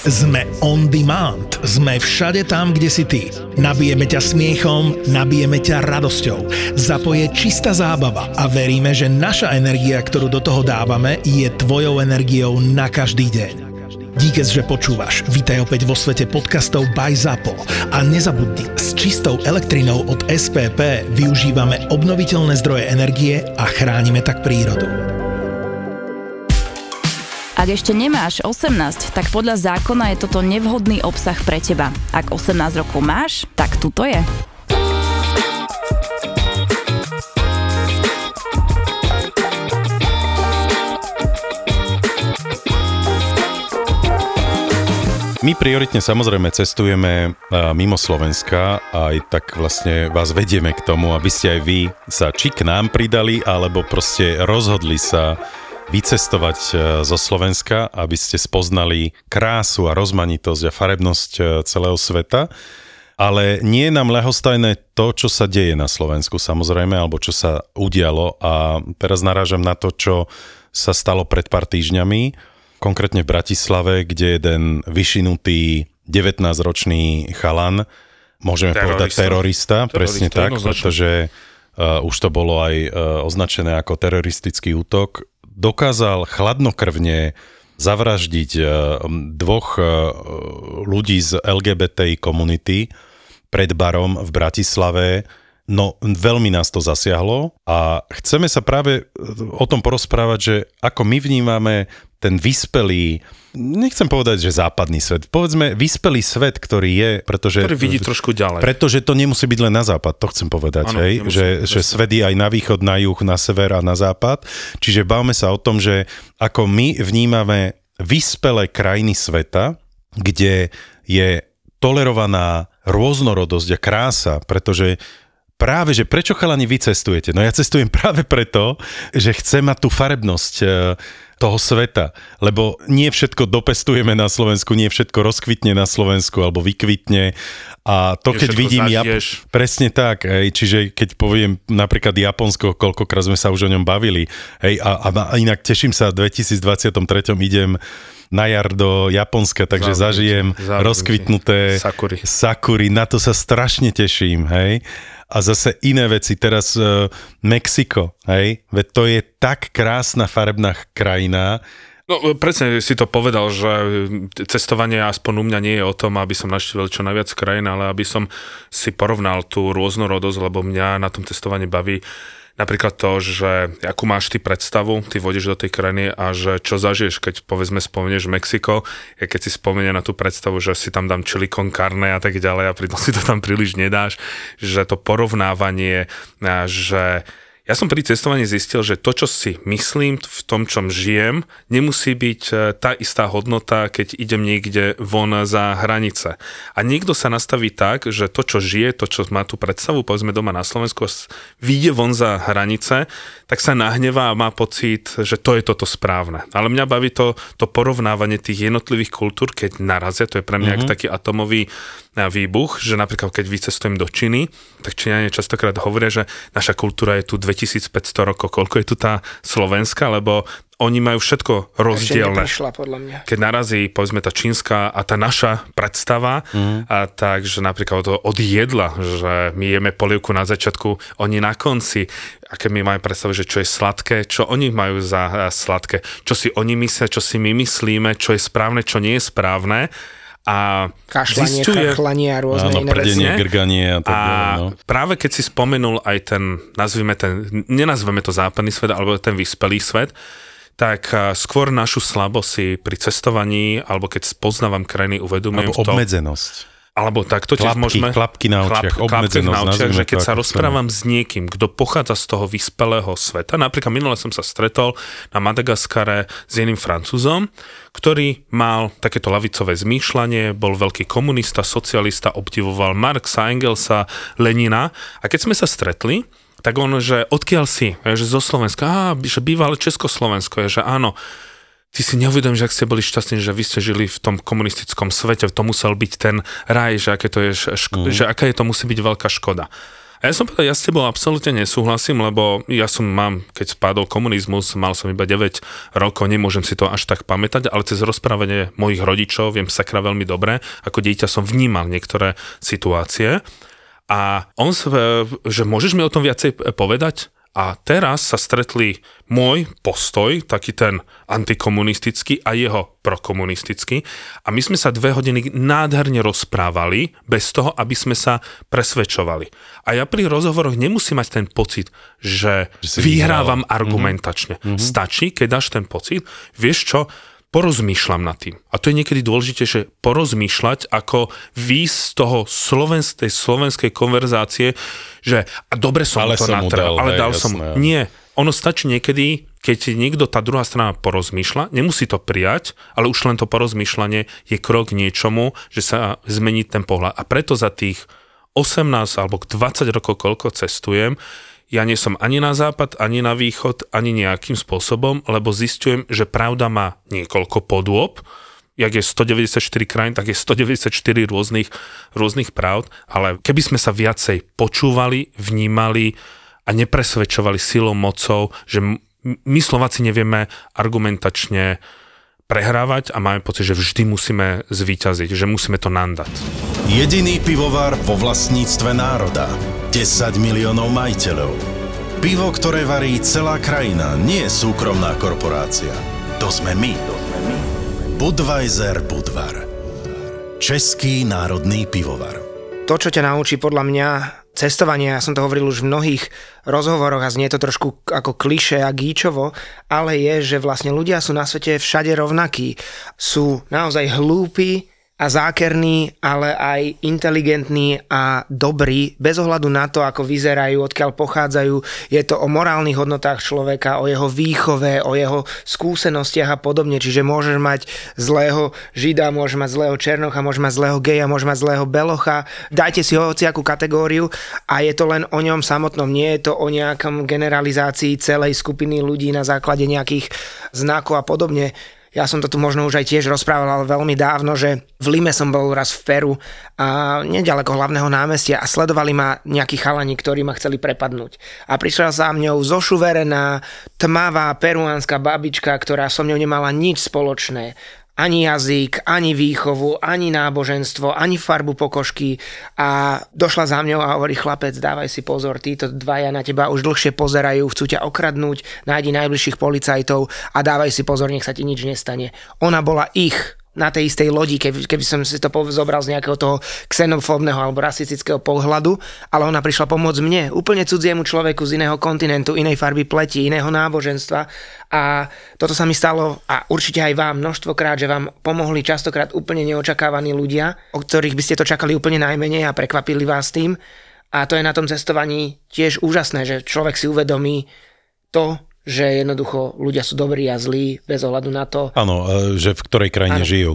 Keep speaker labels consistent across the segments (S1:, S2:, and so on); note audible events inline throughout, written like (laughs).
S1: Sme on demand. Sme všade tam, kde si ty. Nabijeme ťa smiechom, nabijeme ťa radosťou. Zapoje čistá zábava a veríme, že naša energia, ktorú do toho dávame, je tvojou energiou na každý deň. Díkes, že počúvaš. Vítaj opäť vo svete podcastov by ZAPO. A nezabudni, s čistou elektrinou od SPP využívame obnoviteľné zdroje energie a chránime tak prírodu.
S2: Ak ešte nemáš 18, tak podľa zákona je toto nevhodný obsah pre teba. Ak 18 rokov máš, tak tuto je.
S3: My prioritne samozrejme cestujeme mimo Slovenska a aj tak vlastne vás vedieme k tomu, aby ste aj vy sa či k nám pridali, alebo proste rozhodli sa vycestovať e, zo Slovenska, aby ste spoznali krásu a rozmanitosť a farebnosť e, celého sveta. Ale nie je nám lehostajné to, čo sa deje na Slovensku samozrejme, alebo čo sa udialo a teraz narážam na to, čo sa stalo pred pár týždňami, konkrétne v Bratislave, kde jeden vyšinutý 19-ročný chalan, môžeme terorista. povedať terorista, terorista presne tak, pretože uh, už to bolo aj uh, označené ako teroristický útok, dokázal chladnokrvne zavraždiť e, dvoch e, ľudí z LGBTI komunity pred barom v Bratislave, no veľmi nás to zasiahlo a chceme sa práve o tom porozprávať, že ako my vnímame ten vyspelý nechcem povedať, že západný svet, povedzme vyspelý svet, ktorý je, pretože...
S4: Ktorý vidí trošku ďalej.
S3: Pretože to nemusí byť len na západ, to chcem povedať, ano, hej? Nemusí, že, že svet je aj na východ, na juh, na sever a na západ. Čiže bavme sa o tom, že ako my vnímame vyspelé krajiny sveta, kde je tolerovaná rôznorodosť a krása, pretože práve, že prečo chalani vy cestujete? No ja cestujem (laughs) práve preto, že chcem mať tú farebnosť e, toho sveta, lebo nie všetko dopestujeme na Slovensku, nie všetko rozkvitne na Slovensku alebo vykvitne. A to, nie keď vidím, ja, presne tak, hej, čiže keď poviem napríklad Japonsko, koľkokrát sme sa už o ňom bavili, hej, a, a inak teším sa, v 2023 idem na jar do Japonska, takže Závidím, zažijem závidím rozkvitnuté
S4: sakuri.
S3: sakuri, na to sa strašne teším, hej a zase iné veci. Teraz uh, Mexiko, hej? Veď to je tak krásna farebná krajina,
S4: No presne si to povedal, že cestovanie aspoň u mňa nie je o tom, aby som naštívil čo najviac krajín, ale aby som si porovnal tú rôznorodosť, lebo mňa na tom cestovaní baví Napríklad to, že akú máš ty predstavu, ty vodíš do tej krajiny a že čo zažiješ, keď povedzme spomenieš Mexiko, ja keď si spomenie na tú predstavu, že si tam dám chili con carne a tak ďalej a pritom si to tam príliš nedáš, že to porovnávanie, že ja som pri cestovaní zistil, že to, čo si myslím v tom, čom žijem, nemusí byť e, tá istá hodnota, keď idem niekde von za hranice. A niekto sa nastaví tak, že to, čo žije, to, čo má tú predstavu, povedzme doma na Slovensku, vyjde von za hranice, tak sa nahnevá a má pocit, že to je toto správne. Ale mňa baví to, to porovnávanie tých jednotlivých kultúr, keď narazia, to je pre mňa mm-hmm. taký atomový výbuch, že napríklad keď vycestujem do Číny, tak Číňania častokrát hovoria, že naša kultúra je tu 2500 rokov. Koľko je tu tá slovenská, lebo oni majú všetko rozdielne.
S5: Ešte podľa mňa.
S4: Keď narazí, povedzme, tá čínska a tá naša predstava, mm. a takže napríklad od, od jedla, že my jeme polievku na začiatku, oni na konci, aké my máme predstavu, že čo je sladké, čo oni majú za sladké, čo si oni myslia, čo si my myslíme, čo je správne, čo nie je správne a
S5: Kašlanie, zistuje... chrchlanie a rôzne
S3: áno,
S5: iné
S3: prdenie, grganie a tak
S4: a no. práve keď si spomenul aj ten, nazvime ten, nenazveme to západný svet, alebo ten vyspelý svet, tak skôr našu slabosť si pri cestovaní, alebo keď spoznávam krajiny, uvedomujem
S3: alebo obmedzenosť
S4: alebo takto tiež môžeme...
S3: Klapky na očiach, klap. Na očiach,
S4: že keď sa rozprávam s niekým, kto pochádza z toho vyspelého sveta, napríklad minule som sa stretol na Madagaskare s jedným francúzom, ktorý mal takéto lavicové zmýšľanie, bol veľký komunista, socialista, obdivoval Marxa, Engelsa, Lenina. A keď sme sa stretli, tak on, že odkiaľ si, že zo Slovenska, á, že bývalé Československo, je, že áno, ty si neuvedom, že ak ste boli šťastní, že vy ste žili v tom komunistickom svete, to musel byť ten raj, že, aké to je ško- mm. že aká je to musí byť veľká škoda. A ja som povedal, ja s tebou absolútne nesúhlasím, lebo ja som mám, keď spadol komunizmus, mal som iba 9 rokov, nemôžem si to až tak pamätať, ale cez rozprávanie mojich rodičov viem sakra veľmi dobre, ako dieťa som vnímal niektoré situácie. A on, že môžeš mi o tom viacej povedať? A teraz sa stretli môj postoj, taký ten antikomunistický a jeho prokomunistický. A my sme sa dve hodiny nádherne rozprávali, bez toho, aby sme sa presvedčovali. A ja pri rozhovoroch nemusím mať ten pocit, že, že vyhrávam vyhral. argumentačne. Mm-hmm. Stačí, keď dáš ten pocit, vieš čo, porozmýšľam nad tým. A to je niekedy dôležitejšie porozmýšľať, ako výjsť z toho slovensk, tej slovenskej konverzácie, že a dobre som ale to som natrel, ale dal hej, som... Jasné. Nie, ono stačí niekedy, keď niekto tá druhá strana porozmýšľa, nemusí to prijať, ale už len to porozmýšľanie je krok k niečomu, že sa zmení ten pohľad. A preto za tých 18 alebo 20 rokov, koľko cestujem, ja nie som ani na západ, ani na východ, ani nejakým spôsobom, lebo zistujem, že pravda má niekoľko podôb, jak je 194 krajín, tak je 194 rôznych, rôznych pravd, ale keby sme sa viacej počúvali, vnímali a nepresvedčovali silou, mocou, že my Slováci nevieme argumentačne prehrávať a máme pocit, že vždy musíme zvíťaziť, že musíme to nandať.
S6: Jediný pivovar vo vlastníctve národa. 10 miliónov majiteľov. Pivo, ktoré varí celá krajina, nie je súkromná korporácia. To sme my. Budweiser Budvar. Český národný pivovar.
S5: To, čo ťa naučí podľa mňa cestovanie, ja som to hovoril už v mnohých rozhovoroch a znie to trošku ako kliše a gíčovo, ale je, že vlastne ľudia sú na svete všade rovnakí. Sú naozaj hlúpi, a zákerný, ale aj inteligentný a dobrý, bez ohľadu na to, ako vyzerajú, odkiaľ pochádzajú. Je to o morálnych hodnotách človeka, o jeho výchove, o jeho skúsenostiach a podobne. Čiže môžeš mať zlého žida, môžeš mať zlého černocha, môžeš mať zlého geja, môžeš mať zlého belocha. Dajte si hociakú kategóriu a je to len o ňom samotnom. Nie je to o nejakom generalizácii celej skupiny ľudí na základe nejakých znakov a podobne ja som to tu možno už aj tiež rozprával ale veľmi dávno, že v Lime som bol raz v Peru a nedaleko hlavného námestia a sledovali ma nejakí chalani, ktorí ma chceli prepadnúť. A prišla za mňou zošuverená, tmavá peruánska babička, ktorá so mňou nemala nič spoločné ani jazyk, ani výchovu, ani náboženstvo, ani farbu pokožky a došla za mňou a hovorí chlapec, dávaj si pozor, títo dvaja na teba už dlhšie pozerajú, chcú ťa okradnúť, nájdi najbližších policajtov a dávaj si pozor, nech sa ti nič nestane. Ona bola ich na tej istej lodi, keby, keby som si to zobral z nejakého toho xenofóbneho alebo rasistického pohľadu, ale ona prišla pomôcť mne, úplne cudziemu človeku z iného kontinentu, inej farby pleti, iného náboženstva. A toto sa mi stalo a určite aj vám množstvokrát, že vám pomohli častokrát úplne neočakávaní ľudia, o ktorých by ste to čakali úplne najmenej a prekvapili vás tým. A to je na tom cestovaní tiež úžasné, že človek si uvedomí to, že jednoducho ľudia sú dobrí a zlí bez ohľadu na to.
S3: Áno, e, že v ktorej krajine ano. žijú.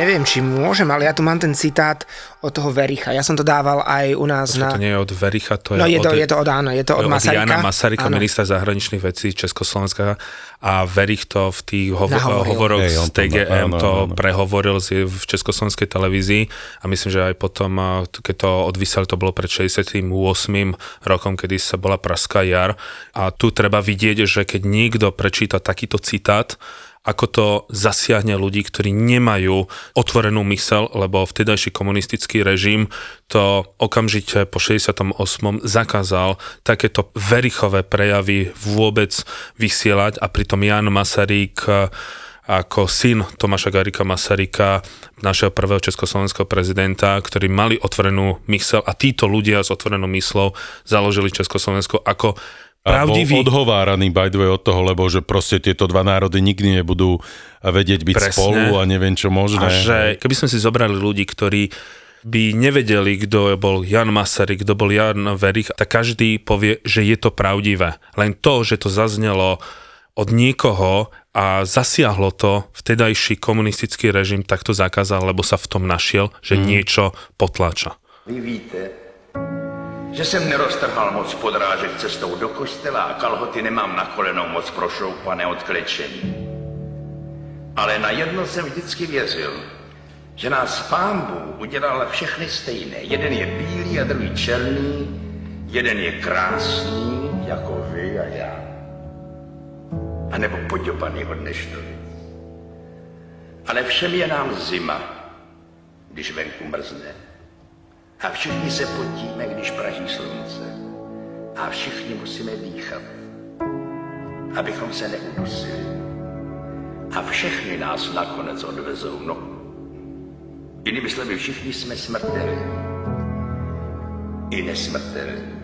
S5: Neviem, či môžem, ale ja tu mám ten citát od toho Vericha. Ja som to dával aj u nás
S4: Počkej,
S5: na...
S4: To nie je od Vericha, to je,
S5: no, je
S4: to,
S5: od... je to od áno, je to od, od Masarika.
S4: Jana Masarika, áno. ministra zahraničných vecí Československa a Verich to v tých hovo- hovoroch z TGM to, áno, áno. prehovoril v československej televízii a myslím, že aj potom, keď to odvysali, to bolo pred 68. rokom, kedy sa bola Praská jar a tu treba vidieť, že keď niekto prečíta takýto citát, ako to zasiahne ľudí, ktorí nemajú otvorenú mysel, lebo vtedajší komunistický režim to okamžite po 68. zakázal takéto verichové prejavy vôbec vysielať a pritom Jan Masaryk ako syn Tomáša Garika Masaryka, našeho prvého československého prezidenta, ktorí mali otvorenú mysel a títo ľudia s otvorenou myslou založili Československo ako
S3: pravdivý. Bol odhováraný by the way od toho, lebo že proste tieto dva národy nikdy nebudú vedieť byť Presne. spolu a neviem čo možné.
S4: A že keby sme si zobrali ľudí, ktorí by nevedeli, kto bol Jan Masaryk, kto bol Jan Verich, tak každý povie, že je to pravdivé. Len to, že to zaznelo od niekoho a zasiahlo to vtedajší komunistický režim, tak to zakázal, lebo sa v tom našiel, že mm. niečo potláča. Vy víte,
S7: že jsem neroztrhal moc podrážek cestou do kostela a kalhoty nemám na kolenou moc prošoupané od klečení. Ale na jedno jsem vždycky věřil, že nás pán Bůh udělal všechny stejné. Jeden je bílý a druhý černý, jeden je krásný, jako vy a já. A nebo poděpaný od neštovic. Ale všem je nám zima, když venku mrzne. A všichni se potíme, když praží slunce. A všichni musíme dýchat, abychom se neudusili. A všechny nás nakonec odvezou. No, jinými slovy, všichni jsme smrtelní. I nesmrtelní.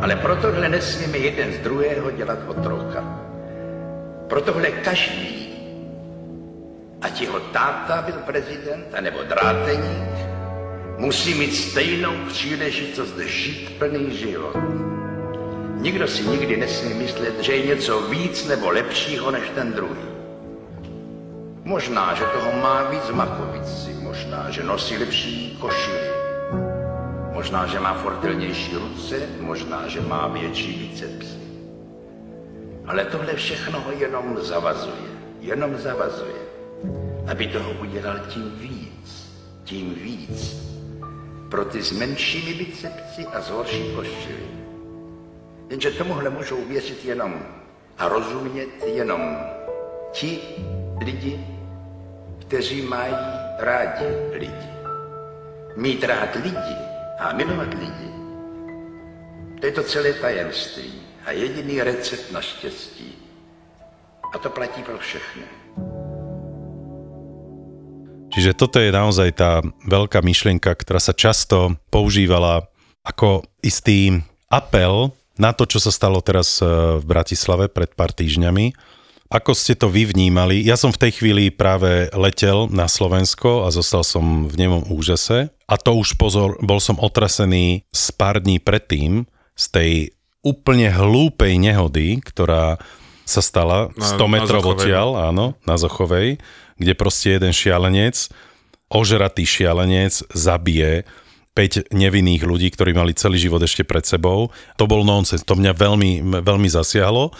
S7: Ale pro tohle nesmíme jeden z druhého dělat otroka. Pro tohle každý, ať jeho táta byl prezident, anebo dráteník, musí mít stejnou příležitost žít plný život. Nikdo si nikdy nesmí myslet, že je něco víc nebo lepšího než ten druhý. Možná, že toho má víc makovici, možná, že nosí lepší košily, možná, že má fortelnější ruce, možná, že má větší bicepsy. Ale tohle všechno ho jenom zavazuje, jenom zavazuje, aby toho udělal tím víc, tím víc, pro ty s menšími bicepsy a s horší košily. Jenže tomuhle můžou věřit jenom a rozumět jenom ti lidi, kteří mají rádi lidi. Mít rád lidi a milovat lidi, to je to celé tajemství a jediný recept na štěstí. A to platí pro všechny.
S3: Čiže toto je naozaj tá veľká myšlienka, ktorá sa často používala ako istý apel na to, čo sa stalo teraz e, v Bratislave pred pár týždňami. Ako ste to vy vnímali? Ja som v tej chvíli práve letel na Slovensko a zostal som v nemom úžase. A to už pozor, bol som otrasený z pár dní predtým z tej úplne hlúpej nehody, ktorá sa stala
S4: Na-
S3: 100 metrov odtiaľ, áno, na Zochovej, kde proste jeden šialenec, ožratý šialenec zabije 5 nevinných ľudí, ktorí mali celý život ešte pred sebou. To bol nonsens, to mňa veľmi, veľmi zasiahlo.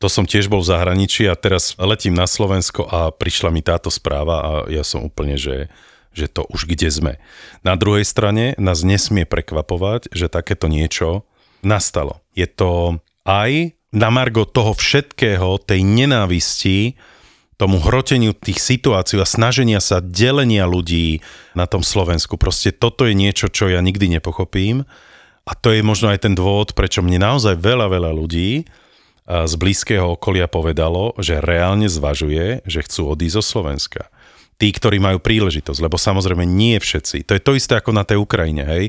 S3: To som tiež bol v zahraničí a teraz letím na Slovensko a prišla mi táto správa a ja som úplne, že, že to už kde sme. Na druhej strane nás nesmie prekvapovať, že takéto niečo nastalo. Je to aj na margo toho všetkého, tej nenávisti, tomu hroteniu tých situácií a snaženia sa delenia ľudí na tom Slovensku. Proste toto je niečo, čo ja nikdy nepochopím a to je možno aj ten dôvod, prečo mne naozaj veľa, veľa ľudí z blízkeho okolia povedalo, že reálne zvažuje, že chcú odísť zo Slovenska. Tí, ktorí majú príležitosť, lebo samozrejme nie všetci. To je to isté ako na tej Ukrajine, hej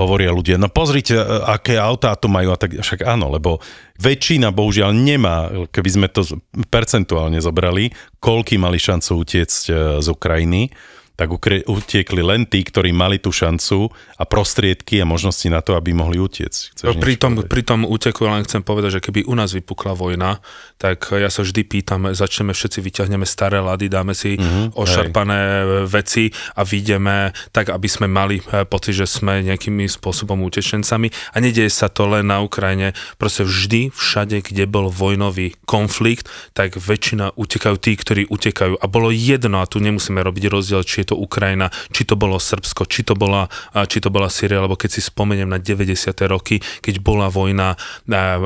S3: hovoria ľudia, no pozrite, e, aké autá tu majú a tak, však áno, lebo väčšina bohužiaľ nemá, keby sme to percentuálne zobrali, koľky mali šancu utiecť e, z Ukrajiny, tak utiekli len tí, ktorí mali tú šancu a prostriedky a možnosti na to, aby mohli. Chceš
S4: No, pri, tom, pri tom úteku len chcem povedať, že keby u nás vypukla vojna, tak ja sa vždy pýtam, začneme všetci, vyťahneme staré lady, dáme si
S3: Mhm,
S4: mm-hmm, ošarpané veci a vyjdeme tak, aby sme mali eh, pocit, že sme nejakými spôsobom utečencami. A nedieje sa to len na Ukrajine. Proste vždy, všade, kde bol vojnový konflikt, tak väčšina utekajú tí, ktorí utekajú. A bolo jedno, a tu nemusíme robiť rozdiel, či je to Ukrajina, či to bolo Srbsko, či to bola, či to bola Syria, lebo keď si spomeniem na 90. roky, keď bola vojna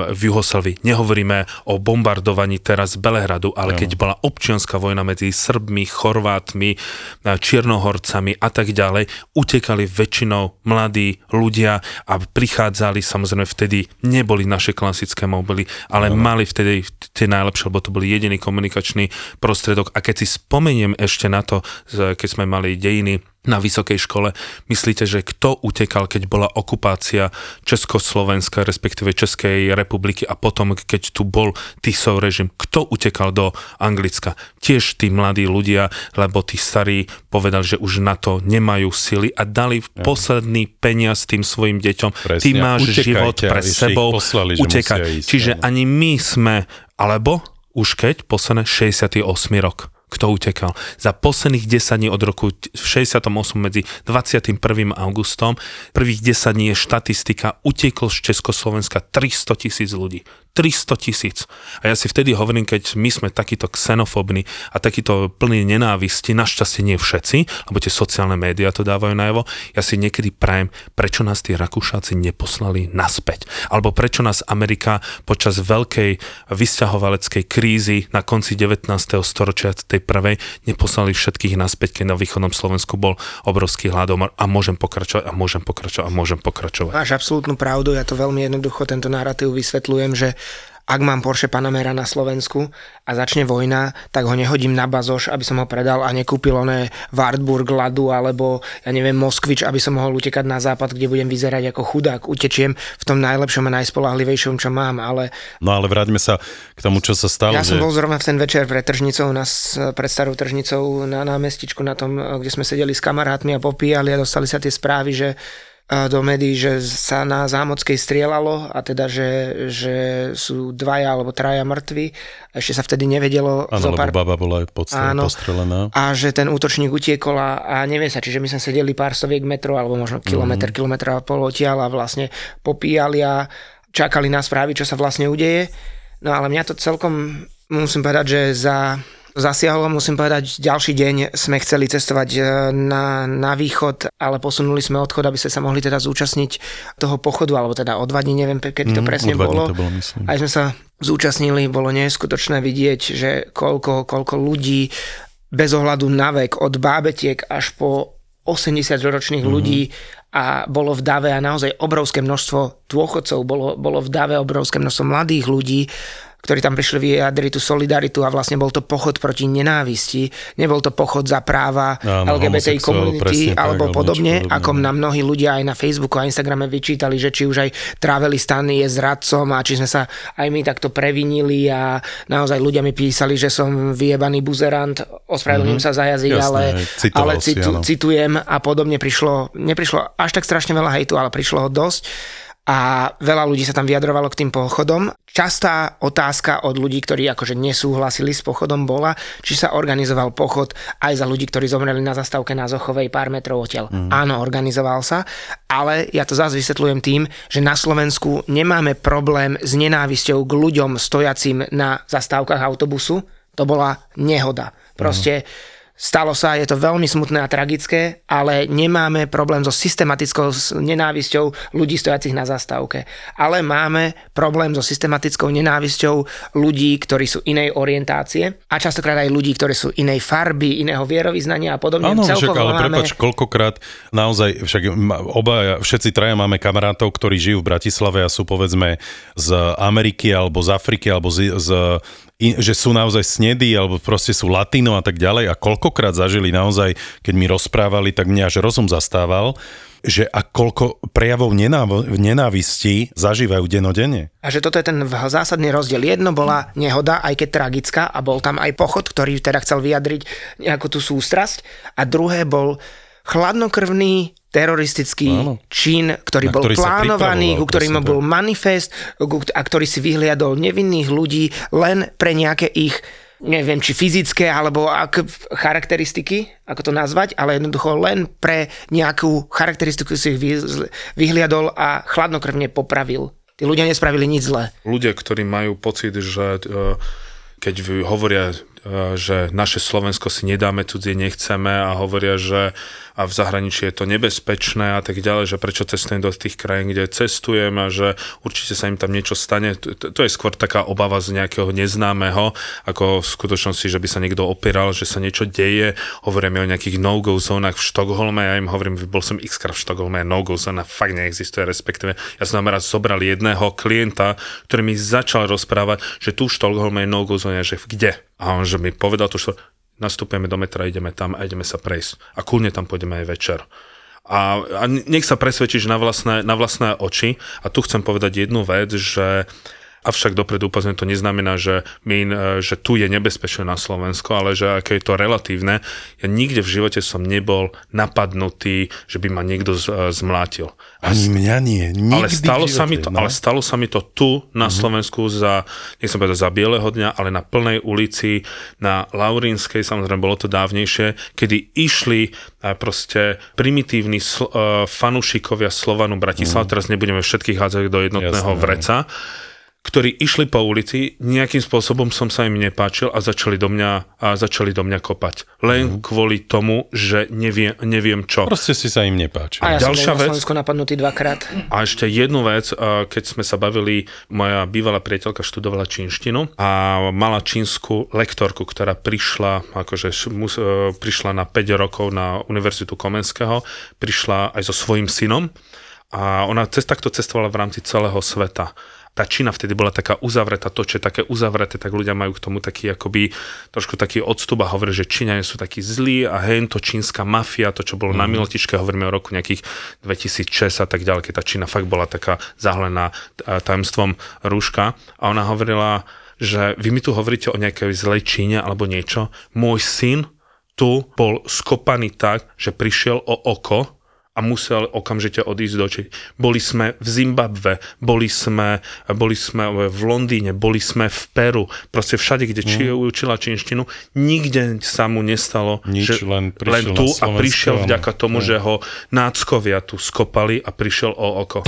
S4: v Juhoslavii, nehovoríme o bombardovaní teraz Belehradu, ale keď bola občianská vojna medzi Srbmi, Chorvátmi, Čiernohorcami a tak ďalej, utekali väčšinou mladí ľudia a prichádzali, samozrejme vtedy neboli naše klasické mobily, ale mali vtedy tie najlepšie, lebo to bol jediný komunikačný prostriedok. A keď si spomeniem ešte na to, keď sme mali dejiny na vysokej škole, myslíte, že kto utekal, keď bola okupácia Československa, respektíve Českej republiky a potom, keď tu bol Tisov režim, kto utekal do Anglicka? Tiež tí mladí ľudia, lebo tí starí povedali, že už na to nemajú sily a dali posledný peniaz tým svojim deťom.
S3: Presne.
S4: Ty máš
S3: Utekajte
S4: život pre sebou,
S3: poslali,
S4: utekaj.
S3: ísť,
S4: Čiže
S3: áno.
S4: ani my sme, alebo už keď, posledné 68. rok. Kto utekal. Za posledných 10 dní od roku 68 medzi 21. augustom, prvých 10 dní je štatistika, utieklo z Československa 300 tisíc ľudí. 300 tisíc. A ja si vtedy hovorím, keď my sme takíto xenofóbni a takíto plní nenávisti, našťastie nie všetci, lebo tie sociálne médiá to dávajú najavo, ja si niekedy prajem, prečo nás tí Rakúšáci neposlali naspäť. Alebo prečo nás Amerika počas veľkej vysťahovaleckej krízy na konci 19. storočia tej prvej neposlali všetkých naspäť, keď na východnom Slovensku bol obrovský hladomor a môžem pokračovať a môžem pokračovať a môžem pokračovať.
S5: Máš absolútnu pravdu, ja to veľmi jednoducho tento narratív vysvetľujem, že ak mám Porsche Panamera na Slovensku a začne vojna, tak ho nehodím na bazoš, aby som ho predal a nekúpil oné Wartburg, Ladu alebo ja neviem Moskvič, aby som mohol utekať na západ, kde budem vyzerať ako chudák. Utečiem v tom najlepšom a najspolahlivejšom, čo mám, ale...
S3: No ale vráťme sa k tomu, čo sa stalo.
S5: Ja
S3: že...
S5: som bol zrovna v ten večer pred tržnicou, nás, pred starou tržnicou na námestičku na tom, kde sme sedeli s kamarátmi a popíjali a dostali sa tie správy, že do médií, že sa na Zámockej strieľalo a teda, že, že sú dvaja alebo traja mŕtvi. Ešte sa vtedy nevedelo.
S3: Áno, lebo baba bola aj postrelená.
S5: Áno,
S3: postrelená.
S5: A že ten útočník utiekol a, a nevie sa, čiže my sme sedeli pár stoviek metrov alebo možno kilometr, mm. kilometr a pol odtiaľ a vlastne popíjali a čakali na správy, čo sa vlastne udeje. No ale mňa to celkom, musím povedať, že za zasiahlo. Musím povedať, ďalší deň sme chceli cestovať e, na, na východ, ale posunuli sme odchod, aby ste sa mohli teda zúčastniť toho pochodu, alebo teda o dva dní, neviem, kedy to mm, presne bolo.
S3: To bolo myslím.
S5: Aj sme sa zúčastnili, bolo neskutočné vidieť, že koľko, koľko ľudí bez ohľadu na vek, od bábetiek až po 80-ročných mm-hmm. ľudí a bolo v dave a naozaj obrovské množstvo dôchodcov, bolo, bolo v dave obrovské množstvo mladých ľudí ktorí tam prišli vyjadriť tú solidaritu a vlastne bol to pochod proti nenávisti, nebol to pochod za práva Áno, LGBTI komunity alebo tak, podobne, podobne, ako na mnohí ľudia aj na Facebooku a Instagrame vyčítali, že či už aj Traveli Stan je zradcom a či sme sa aj my takto previnili a naozaj ľudia mi písali, že som vyjebaný buzerant, ospravedlňujem mm-hmm. sa za jazyk, Jasné, ale, ale citu, citujem a podobne prišlo, neprišlo až tak strašne veľa hejtu, ale prišlo ho dosť a veľa ľudí sa tam vyjadrovalo k tým pochodom. Častá otázka od ľudí, ktorí akože nesúhlasili s pochodom bola, či sa organizoval pochod aj za ľudí, ktorí zomreli na zastávke na Zochovej pár metrov odtiaľ. Mm. Áno, organizoval sa, ale ja to zase vysvetľujem tým, že na Slovensku nemáme problém s nenávisťou k ľuďom stojacím na zastávkach autobusu. To bola nehoda. Proste mm Stalo sa, je to veľmi smutné a tragické, ale nemáme problém so systematickou nenávisťou ľudí stojacich na zastávke. Ale máme problém so systematickou nenávisťou ľudí, ktorí sú inej orientácie a častokrát aj ľudí, ktorí sú inej farby, iného vierovýznania a podobne.
S3: Áno, však, ale máme... prepač, koľkokrát naozaj, však oba, všetci traja máme kamarátov, ktorí žijú v Bratislave a sú povedzme z Ameriky alebo z Afriky alebo z, z že sú naozaj snedí alebo proste sú latino a tak ďalej a koľkokrát zažili naozaj, keď mi rozprávali, tak mňa až rozum zastával, že a koľko prejavov nenáv- nenávisti zažívajú denodenne.
S5: A že toto je ten zásadný rozdiel. Jedno bola nehoda, aj keď tragická, a bol tam aj pochod, ktorý teda chcel vyjadriť nejakú tú sústrasť. A druhé bol chladnokrvný teroristický Áno. čin, ktorý bol ktorý plánovaný, ku ktorým bol manifest a ktorý si vyhliadol nevinných ľudí len pre nejaké ich neviem, či fyzické, alebo ak, charakteristiky, ako to nazvať, ale jednoducho len pre nejakú charakteristiku si ich vyhliadol a chladnokrvne popravil. Tí ľudia nespravili nič zlé.
S4: Ľudia, ktorí majú pocit, že e, keď hovoria, že naše Slovensko si nedáme, cudzie nechceme a hovoria, že a v zahraničí je to nebezpečné a tak ďalej, že prečo cestujem do tých krajín, kde cestujem a že určite sa im tam niečo stane. To, je skôr taká obava z nejakého neznámeho, ako v skutočnosti, že by sa niekto opieral, že sa niečo deje. Hovoríme o nejakých no-go zónach v Štokholme, ja im hovorím, bol som x v Štokholme, no-go zóna fakt neexistuje, respektíve ja som tam raz zobral jedného klienta, ktorý mi začal rozprávať, že tu v Štokholme je no-go zóna, že kde? A on že mi povedal to, že nastúpime do metra, ideme tam a ideme sa prejsť. A kľudne tam pôjdeme aj večer. A, a nech sa presvedčíš na vlastné, na vlastné oči. A tu chcem povedať jednu vec, že avšak dopredu upozorňujem, to neznamená, že, my, e, že tu je nebezpečné na Slovensko, ale že aké je to relatívne. Ja nikde v živote som nebol napadnutý, že by ma niekto z, e, zmlátil.
S3: Ani mňa nie. Nikdy
S4: ale stalo,
S3: v
S4: sa mi
S3: živote,
S4: to,
S3: no.
S4: ale stalo sa mi to tu na uh-huh. Slovensku za, nechcem povedať za bieleho dňa, ale na plnej ulici, na Laurínskej, samozrejme bolo to dávnejšie, kedy išli a proste primitívni sl- fanúšikovia Slovanu Bratislava, uh-huh. teraz nebudeme všetkých hádzať do jednotného
S3: Jasné,
S4: vreca, ktorí išli po ulici, nejakým spôsobom som sa im nepáčil a začali do mňa, a začali do mňa kopať. Len kvôli tomu, že neviem, neviem čo.
S3: Proste si sa im nepáčil.
S5: A ja
S4: Ďalšia
S5: som bol
S4: vec-
S5: na Slovensku napadnutý dvakrát.
S4: A ešte jednu vec, keď sme sa bavili, moja bývalá priateľka študovala čínštinu a mala čínsku lektorku, ktorá prišla, akože e, prišla na 5 rokov na Univerzitu Komenského, prišla aj so svojím synom a ona cez, takto cestovala v rámci celého sveta. Tá Čína vtedy bola taká uzavretá, to, čo je také uzavreté, tak ľudia majú k tomu taký akoby trošku taký odstup a hovorí, že Číňania sú takí zlí a hen to čínska mafia, to, čo bolo mm. na Milotičke, hovoríme o roku nejakých 2006 a tak ďalej, keď tá Čína fakt bola taká zahlená eh, tajomstvom rúška a ona hovorila, že vy mi tu hovoríte o nejakej zlej Číne alebo niečo, môj syn tu bol skopaný tak, že prišiel o oko a musel okamžite odísť do Číny. Boli sme v Zimbabve, boli sme, boli sme v Londýne, boli sme v Peru, proste všade, kde či učila čínštinu, nikde sa mu nestalo,
S3: Nič,
S4: že
S3: len
S4: len tu a prišiel vďaka tomu,
S3: Áno.
S4: že ho náckovia tu skopali a prišiel o oko.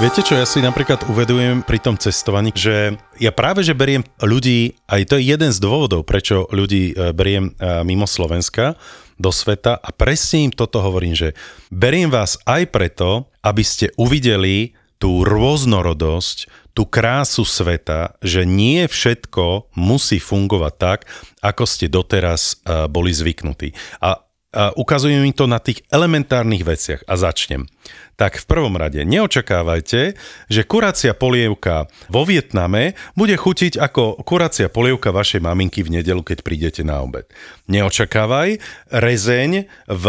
S3: Viete čo, ja si napríklad uvedujem pri tom cestovaní, že ja práve, že beriem ľudí, aj to je jeden z dôvodov, prečo ľudí e, beriem e, mimo Slovenska do sveta a presne im toto hovorím, že beriem vás aj preto, aby ste uvideli tú rôznorodosť, tú krásu sveta, že nie všetko musí fungovať tak, ako ste doteraz e, boli zvyknutí. A a ukazujem im to na tých elementárnych veciach a začnem. Tak v prvom rade neočakávajte, že kuracia polievka vo Vietname bude chutiť ako kuracia polievka vašej maminky v nedelu, keď prídete na obed. Neočakávaj rezeň v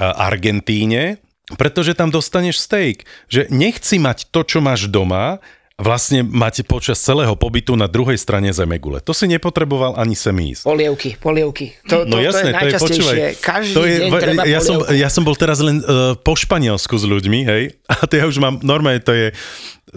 S3: Argentíne, pretože tam dostaneš steak. Že nechci mať to, čo máš doma, vlastne máte počas celého pobytu na druhej strane Zemegule. To si nepotreboval ani sem ísť.
S5: Polievky, polievky. To, to,
S3: No jasné, to
S5: to je
S3: je,
S5: najčastejšie.
S3: počúvaj,
S5: Každý
S3: to je,
S5: deň treba
S3: ja, som, ja som bol teraz len uh, po Španielsku s ľuďmi, hej, (laughs) a to ja už mám, normálne to je,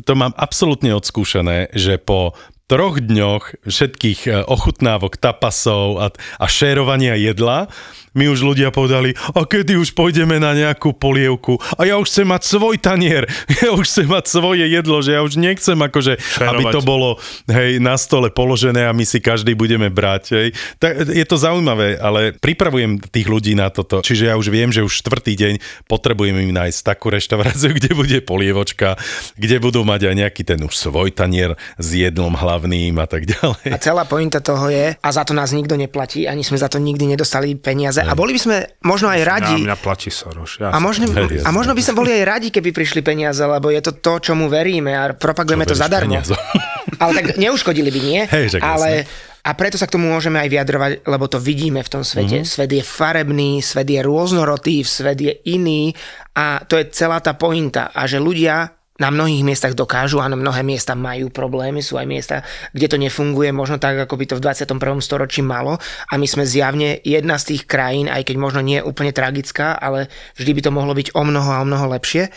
S3: to mám absolútne odskúšané, že po troch dňoch všetkých eh, ochutnávok, tapasov a, a šérovania jedla, mi už ľudia povedali, a kedy už pôjdeme na nejakú polievku a ja už chcem mať svoj tanier, (laughs) ja už chcem mať svoje jedlo, že ja už nechcem akože, aby to
S4: Šerovať.
S3: bolo hej, na stole položené a my si každý budeme brať. Hej. Tak, je to zaujímavé, ale pripravujem tých ľudí na toto. Čiže ja už viem, že už štvrtý deň potrebujem im nájsť takú reštauráciu, (laughs) kde bude polievočka, kde budú mať aj nejaký ten už svoj tanier s jedlom hlavným a tak ďalej.
S5: A celá pointa toho je, a za to nás nikto neplatí, ani sme za to nikdy nedostali peniaze. A boli by sme možno aj radi,
S4: Na mňa platí Soros. Ja
S5: a možno, a možno by sme boli aj radi, keby prišli peniaze, lebo je to to, čomu veríme a propagujeme to zadarmo. (laughs) Ale tak neuškodili by, nie? (laughs)
S3: Hej,
S5: Ale a preto sa k tomu môžeme aj vyjadrovať, lebo to vidíme v tom svete. Mm-hmm. Svet je farebný, svet je rôznorodý, svet je iný a to je celá tá pointa. A že ľudia na mnohých miestach dokážu, áno, mnohé miesta majú problémy, sú aj miesta, kde to nefunguje možno tak, ako by to v 21. storočí malo a my sme zjavne jedna z tých krajín, aj keď možno nie je úplne tragická, ale vždy by to mohlo byť o mnoho a o mnoho lepšie,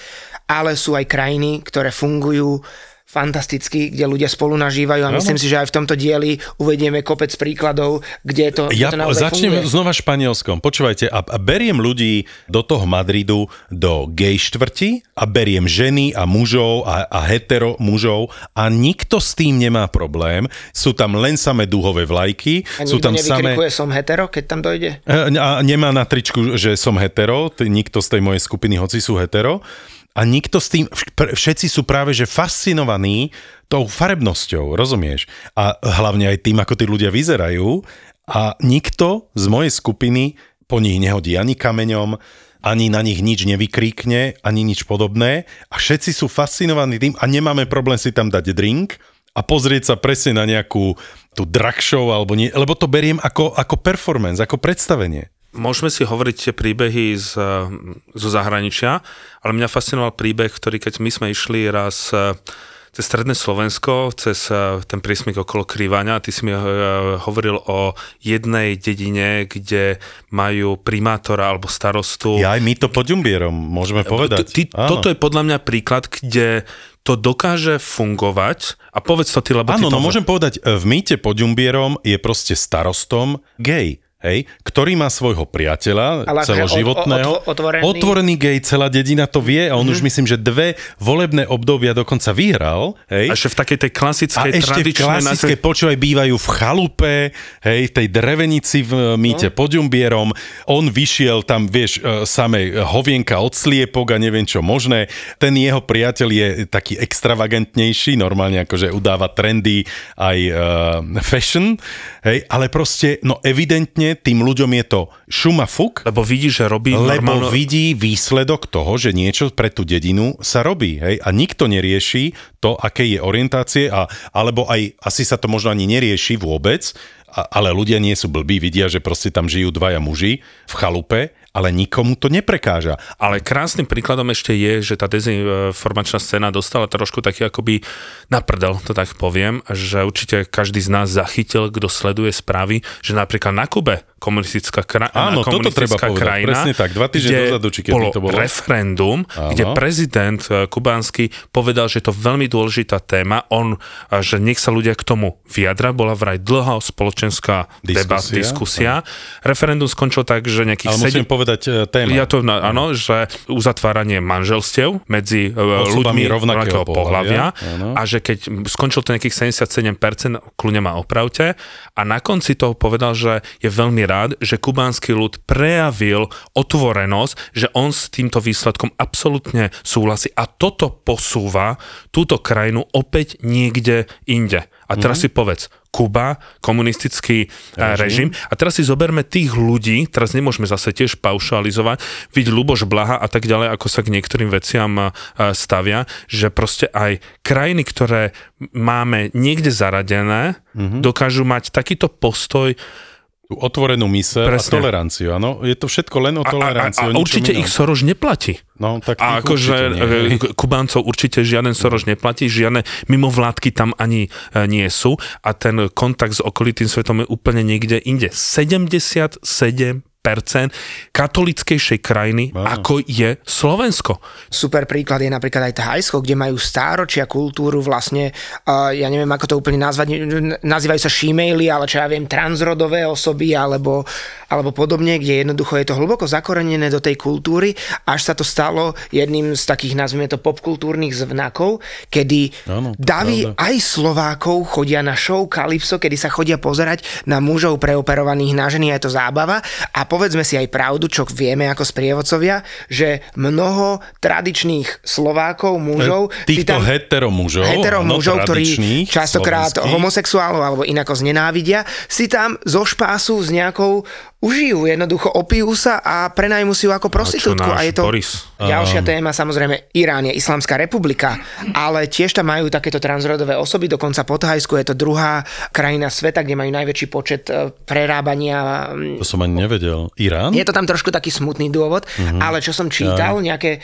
S5: ale sú aj krajiny, ktoré fungujú fantasticky, kde ľudia spolu nažívajú a
S3: Áno.
S5: myslím si, že aj v tomto dieli uvedieme kopec príkladov, kde to,
S3: Ja
S5: kde to naozaj
S3: začnem
S5: funguje.
S3: znova Španielskom. Počúvajte, a, a beriem ľudí do toho Madridu, do gay štvrti a beriem ženy a mužov a, a hetero mužov a nikto s tým nemá problém. Sú tam len samé dúhové vlajky,
S5: A
S3: sú tam samé...
S5: som hetero, keď tam dojde?
S3: E, A nemá na tričku, že som hetero, nikto z tej mojej skupiny, hoci sú hetero. A nikto s tým, všetci sú práve že fascinovaní tou farebnosťou, rozumieš? A hlavne aj tým, ako tí ľudia vyzerajú. A nikto z mojej skupiny po nich nehodí ani kameňom, ani na nich nič nevykríkne, ani nič podobné. A všetci sú fascinovaní tým a nemáme problém si tam dať drink a pozrieť sa presne na nejakú tú drag show alebo nie, lebo to beriem ako, ako performance, ako predstavenie.
S4: Môžeme si hovoriť tie príbehy z, zo zahraničia, ale mňa fascinoval príbeh, ktorý keď my sme išli raz e, cez stredné Slovensko, cez e, ten prísmik okolo Krývania, ty si mi e, hovoril o jednej dedine, kde majú primátora alebo starostu.
S3: Ja aj my to pod Ďumbierom, môžeme povedať.
S4: Ty, toto je podľa mňa príklad, kde to dokáže fungovať a povedz to ty, lebo
S3: Áno,
S4: ty to...
S3: no môžem povedať, v mýte pod Ďumbierom je proste starostom gay hej, ktorý má svojho priateľa
S5: Ale akože
S3: celoživotného.
S5: o- o- otvorený-
S3: otvorený gej, celá dedina to vie a on mm-hmm. už myslím, že dve volebné obdobia dokonca vyhral. Hej.
S4: A ešte v takej tej klasickej,
S3: a ešte v klasické, počúvaj, bývajú v chalupe, hej, v tej drevenici v mýte no. pod Ďumbierom. On vyšiel tam, vieš, e, samej hovienka od sliepok a neviem čo možné. Ten jeho priateľ je taký extravagantnejší, normálne akože udáva trendy aj uh, fashion, hej, ale proste, no evidentne tým ľuďom je to šuma fuk,
S4: Lebo vidí, že robí
S3: lebo
S4: normálno...
S3: vidí výsledok toho, že niečo pre tú dedinu sa robí. Hej? A nikto nerieši to, aké je orientácie, a, alebo aj asi sa to možno ani nerieši vôbec, a, ale ľudia nie sú blbí, vidia, že proste tam žijú dvaja muži v chalupe, ale nikomu to neprekáža.
S4: Ale krásnym príkladom ešte je, že tá dezinformačná scéna dostala trošku taký akoby na prdel, to tak poviem, že určite každý z nás zachytil, kto sleduje správy, že napríklad na Kube komunistická, kra-
S3: Áno, toto treba
S4: komunistická
S3: povedať,
S4: krajina,
S3: presne tak, dva týždne dozadu, či
S4: bolo
S3: to bolo.
S4: referendum,
S3: Áno.
S4: kde prezident eh, kubánsky povedal, že je to veľmi dôležitá téma, on, a že nech sa ľudia k tomu vyjadra, bola vraj dlhá spoločenská
S3: Diskusia,
S4: diskusia. Referendum skončil tak, že nejakých
S3: Ale musím
S4: sedem-
S3: povedať e, téma.
S4: ja to, áno, že uzatváranie manželstiev medzi
S3: Osobami
S4: ľuďmi
S3: rovnakého
S4: rovnakého pohľavia a že keď skončil to nejakých 77%, kľudne ma opravte, a na konci toho povedal, že je veľmi rád, že kubánsky ľud prejavil otvorenosť, že on s týmto výsledkom absolútne súhlasí a toto posúva túto krajinu opäť niekde inde. A teraz
S3: Mhm.
S4: si povedz, Kuba, komunistický režim. režim. A teraz si zoberme tých ľudí, teraz nemôžeme zase tiež paušalizovať, vidť Luboš Blaha a tak ďalej, ako sa k niektorým veciam e, stavia, že proste aj krajiny, ktoré máme niekde zaradené,
S3: Mhm.
S4: dokážu mať takýto postoj
S3: Tú otvorenú mysel a toleranciu, áno. Je to všetko len o
S4: a, a, a,
S3: toleranciu.
S4: a určite
S3: inom.
S4: ich Soroš neplatí.
S3: No, tak
S4: A akože e, Kubáncov určite žiaden Soros neplatí, žiadne mimovládky tam ani e, nie sú a ten kontakt s okolitým svetom je úplne niekde inde. 77% katolickejšej krajiny,
S3: Áno.
S4: ako je Slovensko.
S5: Super príklad je napríklad aj Thajsko, kde majú stáročia kultúru vlastne, uh, ja neviem ako to úplne nazvať, nazývajú sa šímejly, ale čo ja viem, transrodové osoby alebo, alebo podobne, kde jednoducho je to hlboko zakorenené do tej kultúry, až sa to stalo jedným z takých, nazvime to, popkultúrnych znakov, kedy
S3: Áno,
S5: davy
S3: pravda.
S5: aj Slovákov chodia na show Calypso, kedy sa chodia pozerať na mužov preoperovaných na ženy, je to zábava. A povedzme si aj pravdu, čo vieme ako sprievodcovia, že mnoho tradičných Slovákov, mužov... si
S3: Týchto
S5: tam-
S3: heteromužov,
S5: hetero
S3: áno,
S5: mužov, ktorí častokrát
S3: slovenských.
S5: homosexuálov alebo inako znenávidia, si tam zo špásu s nejakou užijú, jednoducho opijú sa a prenajmu si ju ako prostitútku.
S4: náš
S5: A, je to
S4: Boris?
S5: ďalšia téma, samozrejme, Irán je islamská republika, ale tiež tam majú takéto transrodové osoby, dokonca po Thajsku je to druhá krajina sveta, kde majú najväčší počet e, prerábania
S3: To som ani nevedel. Irán?
S5: je to tam trošku taký smutný dôvod, mm-hmm. ale čo som čítal, nejaké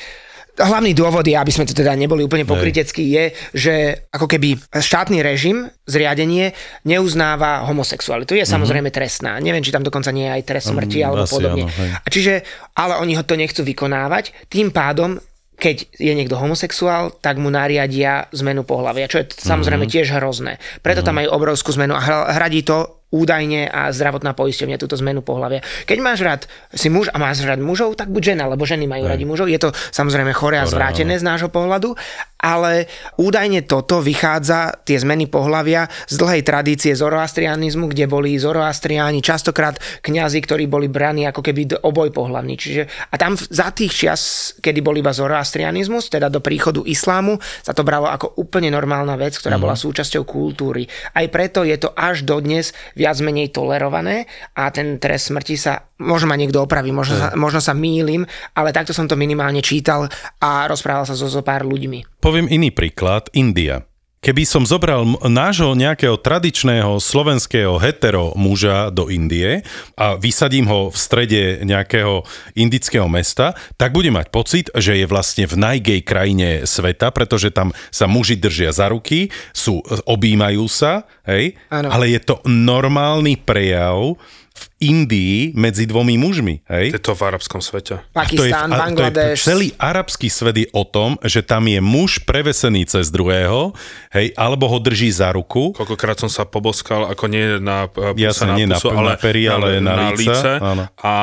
S5: Hlavný dôvod je, aby sme to teda neboli úplne pokryteckí, je, že ako keby štátny režim, zriadenie neuznáva homosexualitu. Je samozrejme trestná. Neviem, či tam dokonca nie je aj trest smrti
S3: Mm,
S5: alebo podobne.
S3: áno, hej.
S5: A čiže, ale oni ho to nechcú vykonávať. Tým pádom keď je niekto homosexuál, tak mu nariadia zmenu pohľavia, čo je samozrejme
S3: Mhm.
S5: tiež hrozné. Preto tam majú obrovskú zmenu a hra- hradí to údajne a zdravotná poisťovňa túto zmenu pohľavia. Keď máš rád, si muž a máš rád mužov, tak buď žena, lebo ženy majú radi mužov. Je to samozrejme chore a zvrátené z nášho pohľadu, ale údajne toto vychádza, tie zmeny pohľavia, z dlhej tradície zoroastrianizmu, kde boli zoroastriáni častokrát kňazi, ktorí boli braní ako keby oboj pohľavní. Čiže, a tam za tých čias, kedy bol iba zoroastrianizmus, teda do príchodu islámu, sa to bralo ako úplne normálna vec, ktorá bola súčasťou kultúry. Aj preto je to až dodnes viac menej tolerované a ten trest smrti sa, možno ma niekto opraví, možno, sa, možno sa mýlim, ale takto som to minimálne čítal a rozprával sa so zo pár ľuďmi.
S3: Poviem iný príklad. India. keby som zobral nášho nejakého tradičného slovenského hetero muža do Indie a vysadím ho v strede nejakého indického mesta, tak bude mať pocit, že je vlastne v najgej krajine sveta, pretože tam sa muži držia za ruky, sú, objímajú sa, hej?
S5: Áno.
S3: ale je to normálny prejav v Indii medzi dvomi mužmi, hej?
S4: Je to v arabskom svete.
S3: A to je,
S5: Pakistán,
S3: a to je,
S5: Bangladeš.
S3: celý arabský svet je o tom, že tam je muž prevesený cez druhého, hej, alebo ho drží za ruku.
S4: Koľkokrát som sa poboskal, ako nie na uh, pusa
S3: Jasne,
S4: na
S3: nie na-
S4: pusu,
S3: na
S4: ale
S3: pery, ale na líce, áno.
S4: A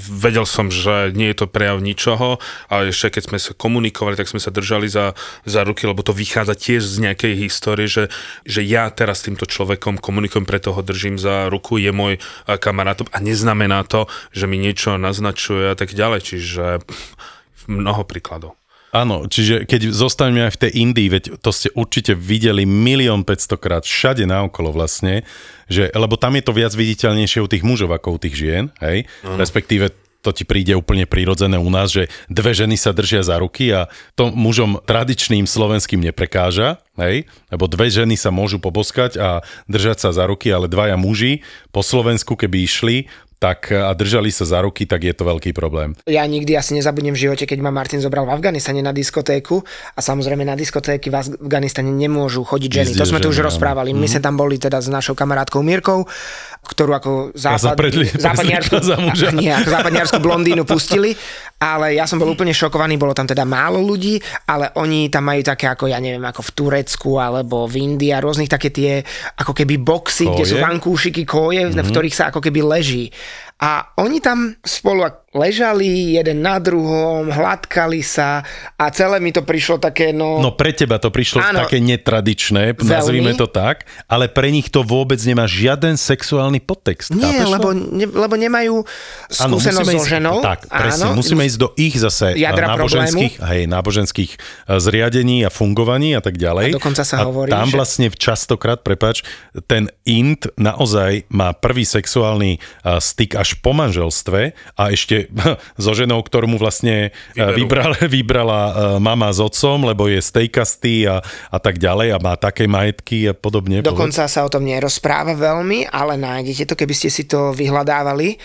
S4: vedel som, že nie je to prejav ničoho, ale ešte keď sme sa komunikovali, tak sme sa držali za, za ruky, lebo to vychádza tiež z nejakej histórie, že, že ja teraz s týmto človekom komunikujem, preto ho držím za ruku, je môj kamarátom a neznamená to, že mi niečo naznačuje a tak ďalej, čiže mnoho príkladov.
S3: Áno, čiže keď zostaneme aj v tej Indii, veď to ste určite videli milión 500 krát všade naokolo vlastne, že, lebo tam je to viac viditeľnejšie u tých mužov ako u tých žien, hej? Respektíve to ti príde úplne prirodzené u nás, že dve ženy sa držia za ruky a to mužom tradičným slovenským neprekáža, hej? Lebo dve ženy sa môžu poboskať a držať sa za ruky, ale dvaja muži po Slovensku, keby išli, tak a držali sa za ruky, tak je to veľký problém.
S5: Ja nikdy asi nezabudnem v živote, keď ma Martin zobral v Afganistane na diskotéku a samozrejme na diskotéky v Afganistane nemôžu chodiť ženy.
S3: Jezdia
S5: to sme tu už
S3: áno.
S5: rozprávali. My sme tam boli teda s našou kamarátkou Mirkou, ktorú ako západ, (laughs) západniarsku, (laughs) nie, ako západniarsku blondínu pustili, ale ja som bol úplne šokovaný, bolo tam teda málo ľudí, ale oni tam majú také ako, ja neviem, ako v Turecku alebo v Indii a rôznych také tie ako keby boxy, kde sú vankúšiky, koje,
S3: Mhm.
S5: mm-hmm. v ktorých sa ako keby leží. A oni tam spolu ležali jeden na druhom, hladkali sa a celé mi to prišlo také, no...
S3: No pre teba to prišlo
S5: Áno.
S3: také netradičné,
S5: Veľmi.
S3: nazvime to tak, ale pre nich to vôbec nemá žiaden sexuálny podtext.
S5: nie, lebo, ne, lebo nemajú skúsenosť so ženou.
S3: Tak, presne,
S5: áno,
S3: musíme ísť do ich zase eh,
S5: Jadra
S3: náboženských, hej, náboženských eh, zriadení a fungovaní a tak ďalej.
S5: A dokonca sa hovorí,
S3: tam
S5: že-
S3: vlastne častokrát, prepač, ten int naozaj má prvý sexuálny eh, styk až po manželstve a ešte (laughs) so ženou, ktorú mu vlastne
S4: Vyberú.
S3: vybral, vybrala (laughs) eh, mama s otcom, lebo je stejkastý a, a tak ďalej a má také majetky a podobne. povedz.
S5: Dokonca sa o tom nerozpráva veľmi, ale nájdete to, keby ste si to vyhľadávali.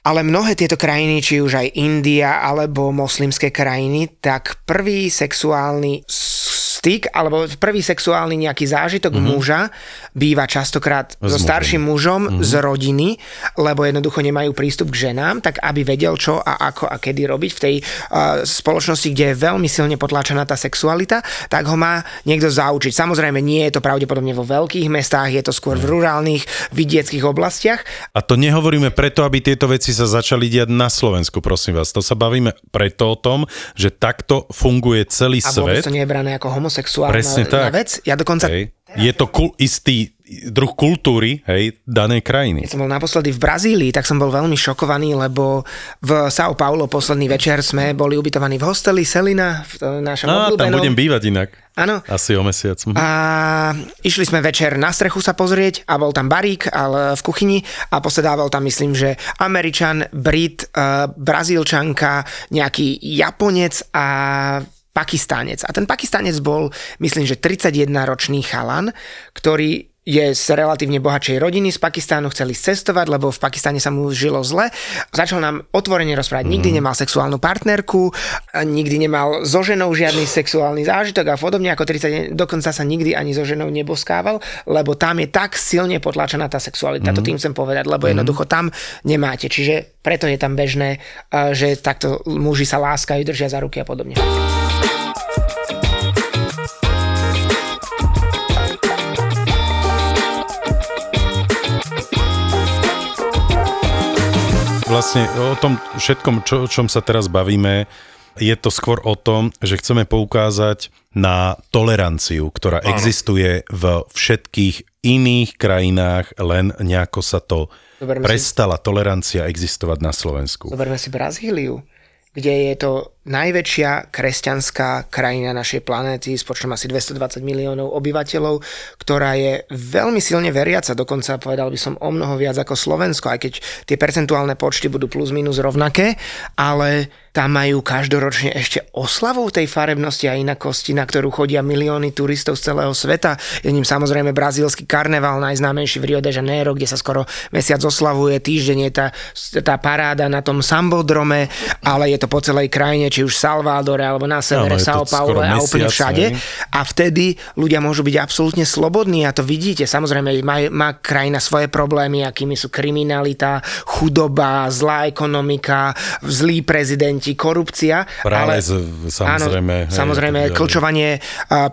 S5: Ale mnohé tieto krajiny, či už aj India alebo moslimské krajiny, tak prvý sexuálny styk alebo prvý sexuálny nejaký zážitok mm-hmm. muža býva častokrát
S3: S
S5: so starším mužom mm-hmm. z rodiny, lebo jednoducho nemajú prístup k ženám, tak aby vedel čo a ako a kedy robiť v tej uh, spoločnosti, kde je veľmi silne potláčaná tá sexualita, tak ho má niekto zaučiť. Samozrejme, nie je to pravdepodobne vo veľkých mestách, je to skôr v rurálnych, vidieckých oblastiach,
S3: A to nehovoríme preto, aby tieto veci sa začali diať na Slovensku, prosím vás. To sa bavíme preto o tom, že takto funguje celý
S5: a
S3: svet.
S5: to nie je brané ako homosexuálna
S3: Presne tak.
S5: vec. Ja dokonca
S3: Hej. Je to kul- istý druh kultúry hej, danej krajiny.
S5: Keď som bol naposledy v Brazílii, tak som bol veľmi šokovaný, lebo v São Paulo posledný večer sme boli ubytovaní v hosteli Selina, v to- našom
S3: Á, tam
S5: obľúbenom.
S3: budem bývať inak.
S5: Áno.
S3: Asi o mesiac. Mhm.
S5: A išli sme večer na strechu sa pozrieť a bol tam barík ale v kuchyni a posedával tam myslím, že Američan, Brit, uh, Brazílčanka, nejaký Japonec a Pakistánec. A ten Pakistánec bol, myslím, že 31-ročný chalan, ktorý je z relatívne bohatšej rodiny z Pakistánu, chceli cestovať, lebo v Pakistáne sa mu žilo zle. Začal nám otvorene rozprávať, nikdy nemal sexuálnu partnerku, nikdy nemal so ženou žiadny sexuálny zážitok a podobne ako 30, dokonca sa nikdy ani so ženou neboskával, lebo tam je tak silne potlačená tá sexualita, to tým chcem povedať, lebo jednoducho tam nemáte. Čiže preto je tam bežné, a že takto muži sa láskajú, držia za ruky a podobne.
S3: Vlastne o tom všetkom, čo, o čom sa teraz bavíme, je to skôr o tom, že chceme poukázať na toleranciu, ktorá
S4: Áno.
S3: existuje v všetkých iných krajinách, len nejako sa to
S5: Zoberme si-
S3: prestala tolerancia existovať na Slovensku.
S5: Zoberme si Brazíliu, kde je to najväčšia kresťanská krajina našej planéty s počtom asi 220 miliónov obyvateľov, ktorá je veľmi silne veriaca, dokonca povedal by som o mnoho viac ako Slovensko, aj keď tie percentuálne počty budú plus minus rovnaké, ale tam majú každoročne ešte oslavu tej farebnosti a inakosti, na ktorú chodia milióny turistov z celého sveta. Je ním samozrejme brazílsky karneval, najznámejší v Rio de Janeiro, kde sa skoro mesiac oslavuje, týždeň je tá, tá paráda na tom Sambodrome, ale je to po celej krajine, či už Salvadore alebo na severe no, São Paulo a úplne všade. A vtedy ľudia môžu byť absolútne slobodní a to vidíte. Samozrejme, má, má krajina svoje problémy, akými sú kriminalita, chudoba, zlá ekonomika, prezident prezidenti, korupcia.
S3: Prales, ale, samozrejme.
S5: Áno, hej, samozrejme, klčovanie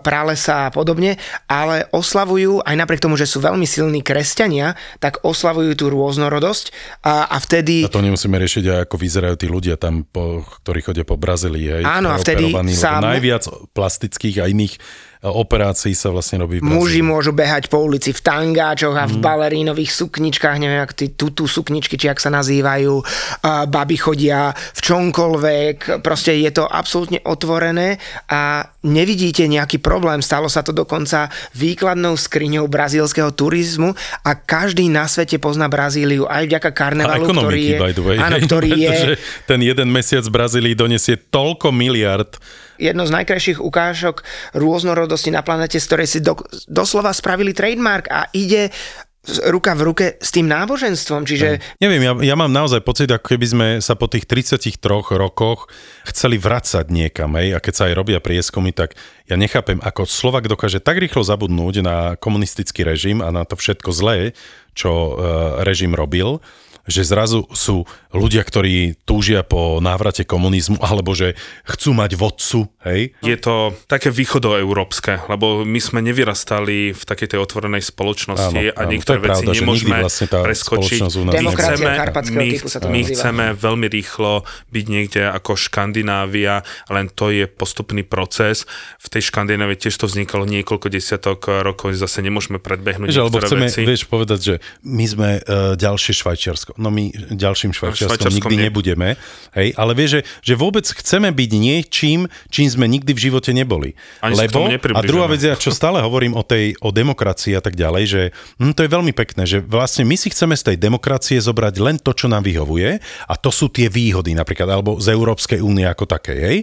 S5: pralesa a podobne, ale oslavujú, aj napriek tomu, že sú veľmi silní kresťania, tak oslavujú tú rôznorodosť a, a vtedy...
S3: A to nemusíme riešiť ako vyzerajú tí ľudia tam, po, ktorí chodia po Brazílii. Hej,
S5: Áno, a vtedy
S3: sa... Najviac plastických a iných operácií sa vlastne robí v
S5: Muži môžu behať po ulici v tangáčoch a v mm. balerínových sukničkách, neviem, ak tí tutu sukničky, či ak sa nazývajú, a baby chodia v čomkoľvek, proste je to absolútne otvorené a nevidíte nejaký problém. Stalo sa to dokonca výkladnou skriňou brazílskeho turizmu a každý na svete pozná Brazíliu aj vďaka karnevalu, ktorý je...
S3: By the way,
S5: áno, ktorý je...
S3: ten jeden mesiac v Brazílii donesie toľko miliard
S5: jedno z najkrajších ukážok rôznorodosti na planete, z ktorej si do, doslova spravili trademark a ide ruka v ruke s tým náboženstvom, čiže...
S3: Ja, neviem, ja, ja mám naozaj pocit, ako keby sme sa po tých 33 rokoch chceli vracať niekam, hej, a keď sa aj robia prieskumy, tak ja nechápem, ako Slovak dokáže tak rýchlo zabudnúť na komunistický režim a na to všetko zlé, čo uh, režim robil, že zrazu sú ľudia, ktorí túžia po návrate komunizmu, alebo že chcú mať vodcu, hej?
S4: Je to také východoeurópske, lebo my sme nevyrastali v takej tej otvorenej spoločnosti áno, a niektoré veci pravda, nemôžeme vlastne tá preskočiť.
S5: Demokracia
S4: chceme, my, my chceme veľmi rýchlo byť niekde ako Škandinávia, len to je postupný proces. V tej Škandinávii tiež to vznikalo niekoľko desiatok rokov, zase nemôžeme predbehnúť
S3: Vieš, niektoré chceme, veci. Vieš povedať, že my sme uh, ďalšie Švajčiarsko no my ďalším Švajčiarskom nikdy nebudeme. Hej, ale vieš, že, že vôbec chceme byť niečím, čím sme nikdy v živote neboli.
S4: Ani
S3: Lebo, a druhá vec, ja čo stále hovorím o tej o demokracii a tak ďalej, že hm, to je veľmi pekné, že vlastne my si chceme z tej demokracie zobrať len to, čo nám vyhovuje a to sú tie výhody napríklad, alebo z Európskej únie ako také, hej.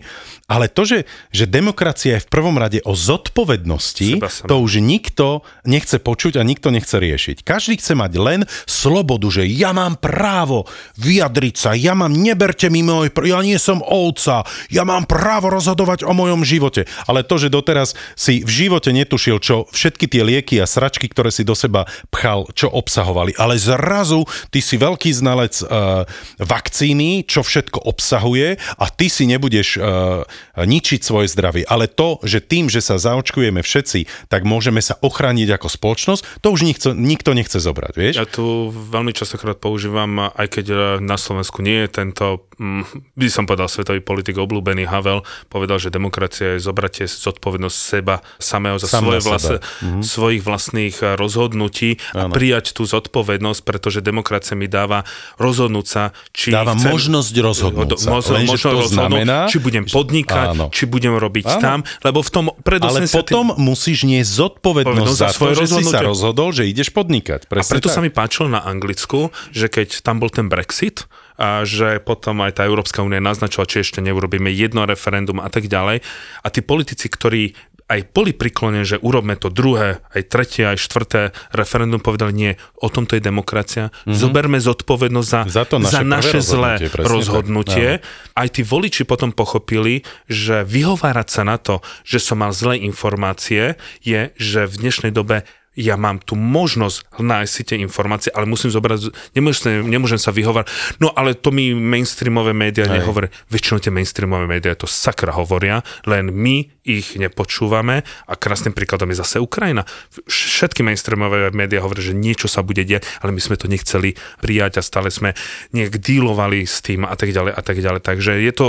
S3: Ale to, že, že demokracia je v prvom rade o zodpovednosti, to už nikto nechce počuť a nikto nechce riešiť. Každý chce mať len slobodu, že ja mám právo vyjadriť sa, ja mám, neberte mi môj, ja nie som ovca, ja mám právo rozhodovať o mojom živote. Ale to, že doteraz si v živote netušil, čo všetky tie lieky a sračky, ktoré si do seba pchal, čo obsahovali. Ale zrazu ty si veľký znalec uh, vakcíny, čo všetko obsahuje a ty si nebudeš uh, ničiť svoje zdravie. Ale to, že tým, že sa zaočkujeme všetci, tak môžeme sa ochrániť ako spoločnosť, to už nikto, nikto nechce zobrať, vieš?
S4: Ja tu veľmi častokrát používam aj keď e, na Slovensku nie je tento, mm, by som povedal, svetový politik obľúbený Havel, povedal, že demokracia je zobratie zodpovednosť seba samého za Sam svoje vlastne, mm-hmm. svojich vlastných e, rozhodnutí a ano. prijať tú zodpovednosť, pretože demokracia mi dáva rozhodnúť sa, či
S3: dáva
S4: chcem,
S3: možnosť rozhodnúť sa. Mož, Lenže to znamená,
S4: či budem podnikať, áno. či budem robiť áno. tam, lebo v tom
S3: Ale potom tým... musíš niesť zodpovednosť za, za to, že si sa rozhodol, že ideš podnikať.
S4: Presne a preto tak. sa mi páčilo na Anglicku, že keď tam bol ten Brexit, a že potom aj tá Európska únia naznačila, či ešte neurobíme jedno referendum a tak ďalej. A tí politici, ktorí aj boli priklonení, že urobme to druhé, aj tretie, aj štvrté referendum, povedali nie, o tomto je demokracia, mm-hmm. zoberme zodpovednosť za, za, to naše, za naše zlé rozhodnutie. rozhodnutie. Aj tí voliči potom pochopili, že vyhovárať sa na to, že som mal zlé informácie, je, že v dnešnej dobe ja mám tu možnosť nájsť si tie informácie, ale musím zobrať, nemôžem, nemôžem sa vyhovárať, no ale to mi mainstreamové médiá nehovoria. Väčšinou tie mainstreamové médiá to sakra hovoria, len my ich nepočúvame a krásnym príkladom je zase Ukrajina. Všetky mainstreamové médiá hovoria, že niečo sa bude diať, ale my sme to nechceli prijať a stále sme nejak dílovali s tým a tak ďalej a tak ďalej. Takže je to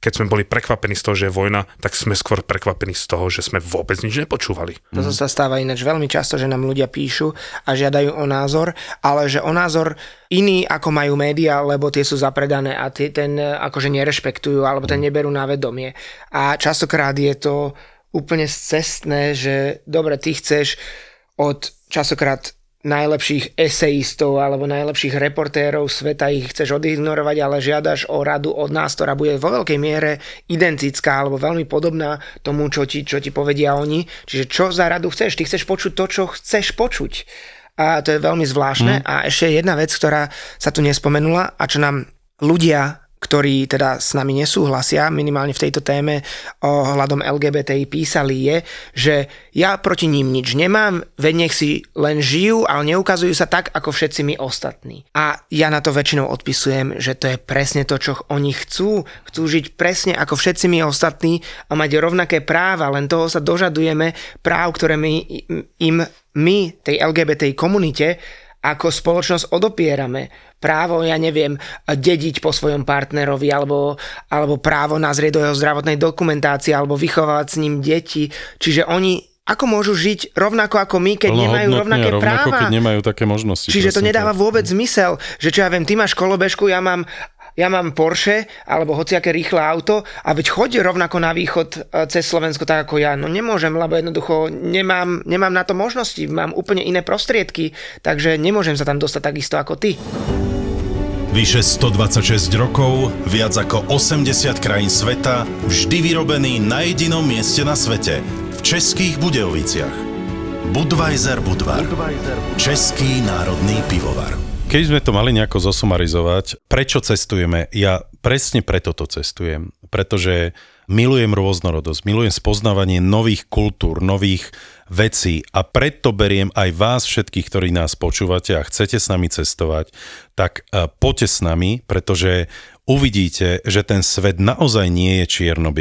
S4: keď sme boli prekvapení z toho, že je vojna, tak sme skôr prekvapení z toho, že sme vôbec nič nepočúvali.
S5: Toto sa stáva ináč veľmi často, že nám ľudia píšu a žiadajú o názor, ale že o názor iný, ako majú médiá, lebo tie sú zapredané a tie ten akože nerešpektujú alebo ten neberú na vedomie. A častokrát je to úplne cestné, že dobre, ty chceš od častokrát najlepších esejistov alebo najlepších reportérov sveta ich chceš odignorovať, ale žiadaš o radu od nás, ktorá bude vo veľkej miere identická alebo veľmi podobná tomu, čo ti, čo ti povedia oni. Čiže čo za radu chceš? Ty chceš počuť to, čo chceš počuť. A to je veľmi zvláštne. Mm. A ešte jedna vec, ktorá sa tu nespomenula a čo nám ľudia ktorí teda s nami nesúhlasia, minimálne v tejto téme o hľadom LGBTI písali, je, že ja proti ním nič nemám, veď nech si len žijú, ale neukazujú sa tak, ako všetci my ostatní. A ja na to väčšinou odpisujem, že to je presne to, čo oni chcú. Chcú žiť presne ako všetci my ostatní a mať rovnaké práva, len toho sa dožadujeme práv, ktoré my im, my tej LGBTI komunite ako spoločnosť odopierame. Právo, ja neviem, dediť po svojom partnerovi, alebo, alebo právo nazrieť do jeho zdravotnej dokumentácie, alebo vychovávať s ním deti. Čiže oni ako môžu žiť rovnako ako my, keď nemajú rovnaké
S3: rovnako,
S5: práva?
S3: keď nemajú také možnosti.
S5: Čiže to nedáva vôbec zmysel, že čo ja viem, ty máš kolobežku, ja mám ja mám Porsche alebo hociaké rýchle auto a veď choď rovnako na východ e, cez Slovensko tak ako ja. No nemôžem, lebo jednoducho nemám, nemám na to možnosti, mám úplne iné prostriedky, takže nemôžem sa tam dostať takisto ako ty.
S6: Vyše 126 rokov, viac ako 80 krajín sveta, vždy vyrobený na jedinom mieste na svete, v Českých Budejoviciach. Budweiser Budvar. Český národný pivovar.
S3: Keď sme to mali nejako zosumarizovať, prečo cestujeme? Ja presne preto to cestujem. Pretože milujem rôznorodosť, milujem spoznávanie nových kultúr, nových vecí a preto beriem aj vás všetkých, ktorí nás počúvate a chcete s nami cestovať, tak eh, poďte s nami, pretože uvidíte, že ten svet naozaj nie je čierno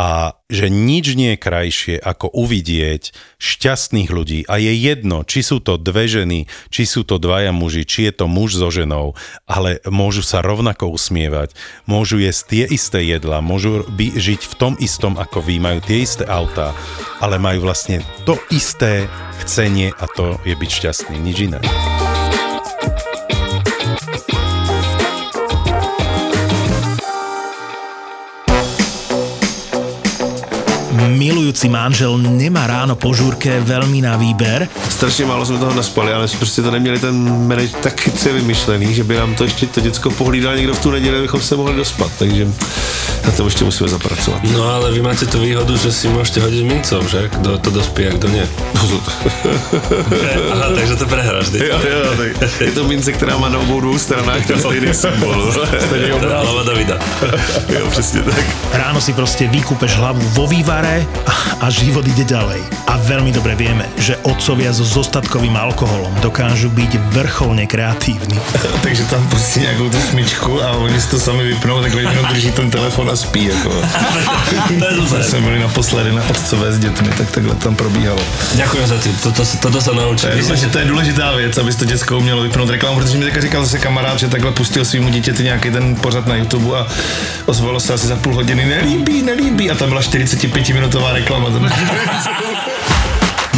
S3: a že nič nie je krajšie ako uvidieť šťastných ľudí a je jedno, či sú to dve ženy, či sú to dvaja muži, či je to muž so ženou, ale môžu sa rovnako usmievať, môžu jesť tie isté jedla, môžu by žiť v tom istom ako vy, majú tie isté autá, ale majú vlastne to isté chcenie a to je byť šťastný, nič iné.
S1: Milujúci manžel nemá ráno po žúrke veľmi na výber.
S8: Strašně málo jsme toho naspali, ale prostě to neměli ten manage tak chytře vymyšlený, že by nám to ještě to děcko pohlídal někdo v tu neděli, abychom se mohli dospat, takže na to ještě musíme zapracovat.
S9: No ale vy máte tu výhodu, že si môžete hodiť mincov, že? Kdo to dospí a kdo nie. (laughs) Aha, takže to prehráš,
S8: jo, jo, tak je to mince, která má na obou dvou stranách ten stejný symbol.
S9: Hlava Davida.
S8: jo, přesně tak.
S1: Ráno si proste vykúpeš hlavu vo vývare a, život ide ďalej. A veľmi dobre vieme, že otcovia so zostatkovým alkoholom dokážu byť vrcholne kreatívni. (laughs)
S8: Takže tam pustí nějakou tu smyčku a oni si to sami vypnou, tak jenom drží ten telefon a spí. Jako. (laughs) to jsme byli naposledy na otcové s dětmi, tak takhle tam probíhalo.
S9: Ďakujem za ty, toto, toto sa naučím.
S8: To je, že to je důležitá věc, aby to děcko umělo vypnout reklamu, protože mi teďka říkal zase kamarád, že takhle pustil svýmu dítěti nějaký ten pořad na YouTube a ozvalo se asi za půl hodiny, nelíbí, nelíbí a tam byla 45 minutová reklama. (laughs)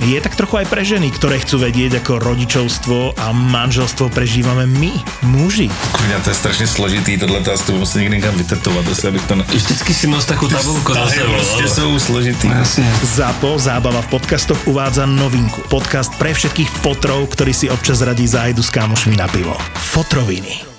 S1: je tak trochu aj pre ženy, ktoré chcú vedieť, ako rodičovstvo a manželstvo prežívame my, muži.
S8: Kurňa, to je strašně složitý, tohle to asi musím někde někam vytetovat, asi abych to... Ne...
S9: Vždycky si nos takú tabulku za sebou.
S8: Jsou složitý.
S1: ZAPO, zábava v podcastoch uvádza novinku. Podcast pre všetkých fotrov, ktorí si občas radí zájdu s kámošmi na pivo. Fotroviny.